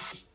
you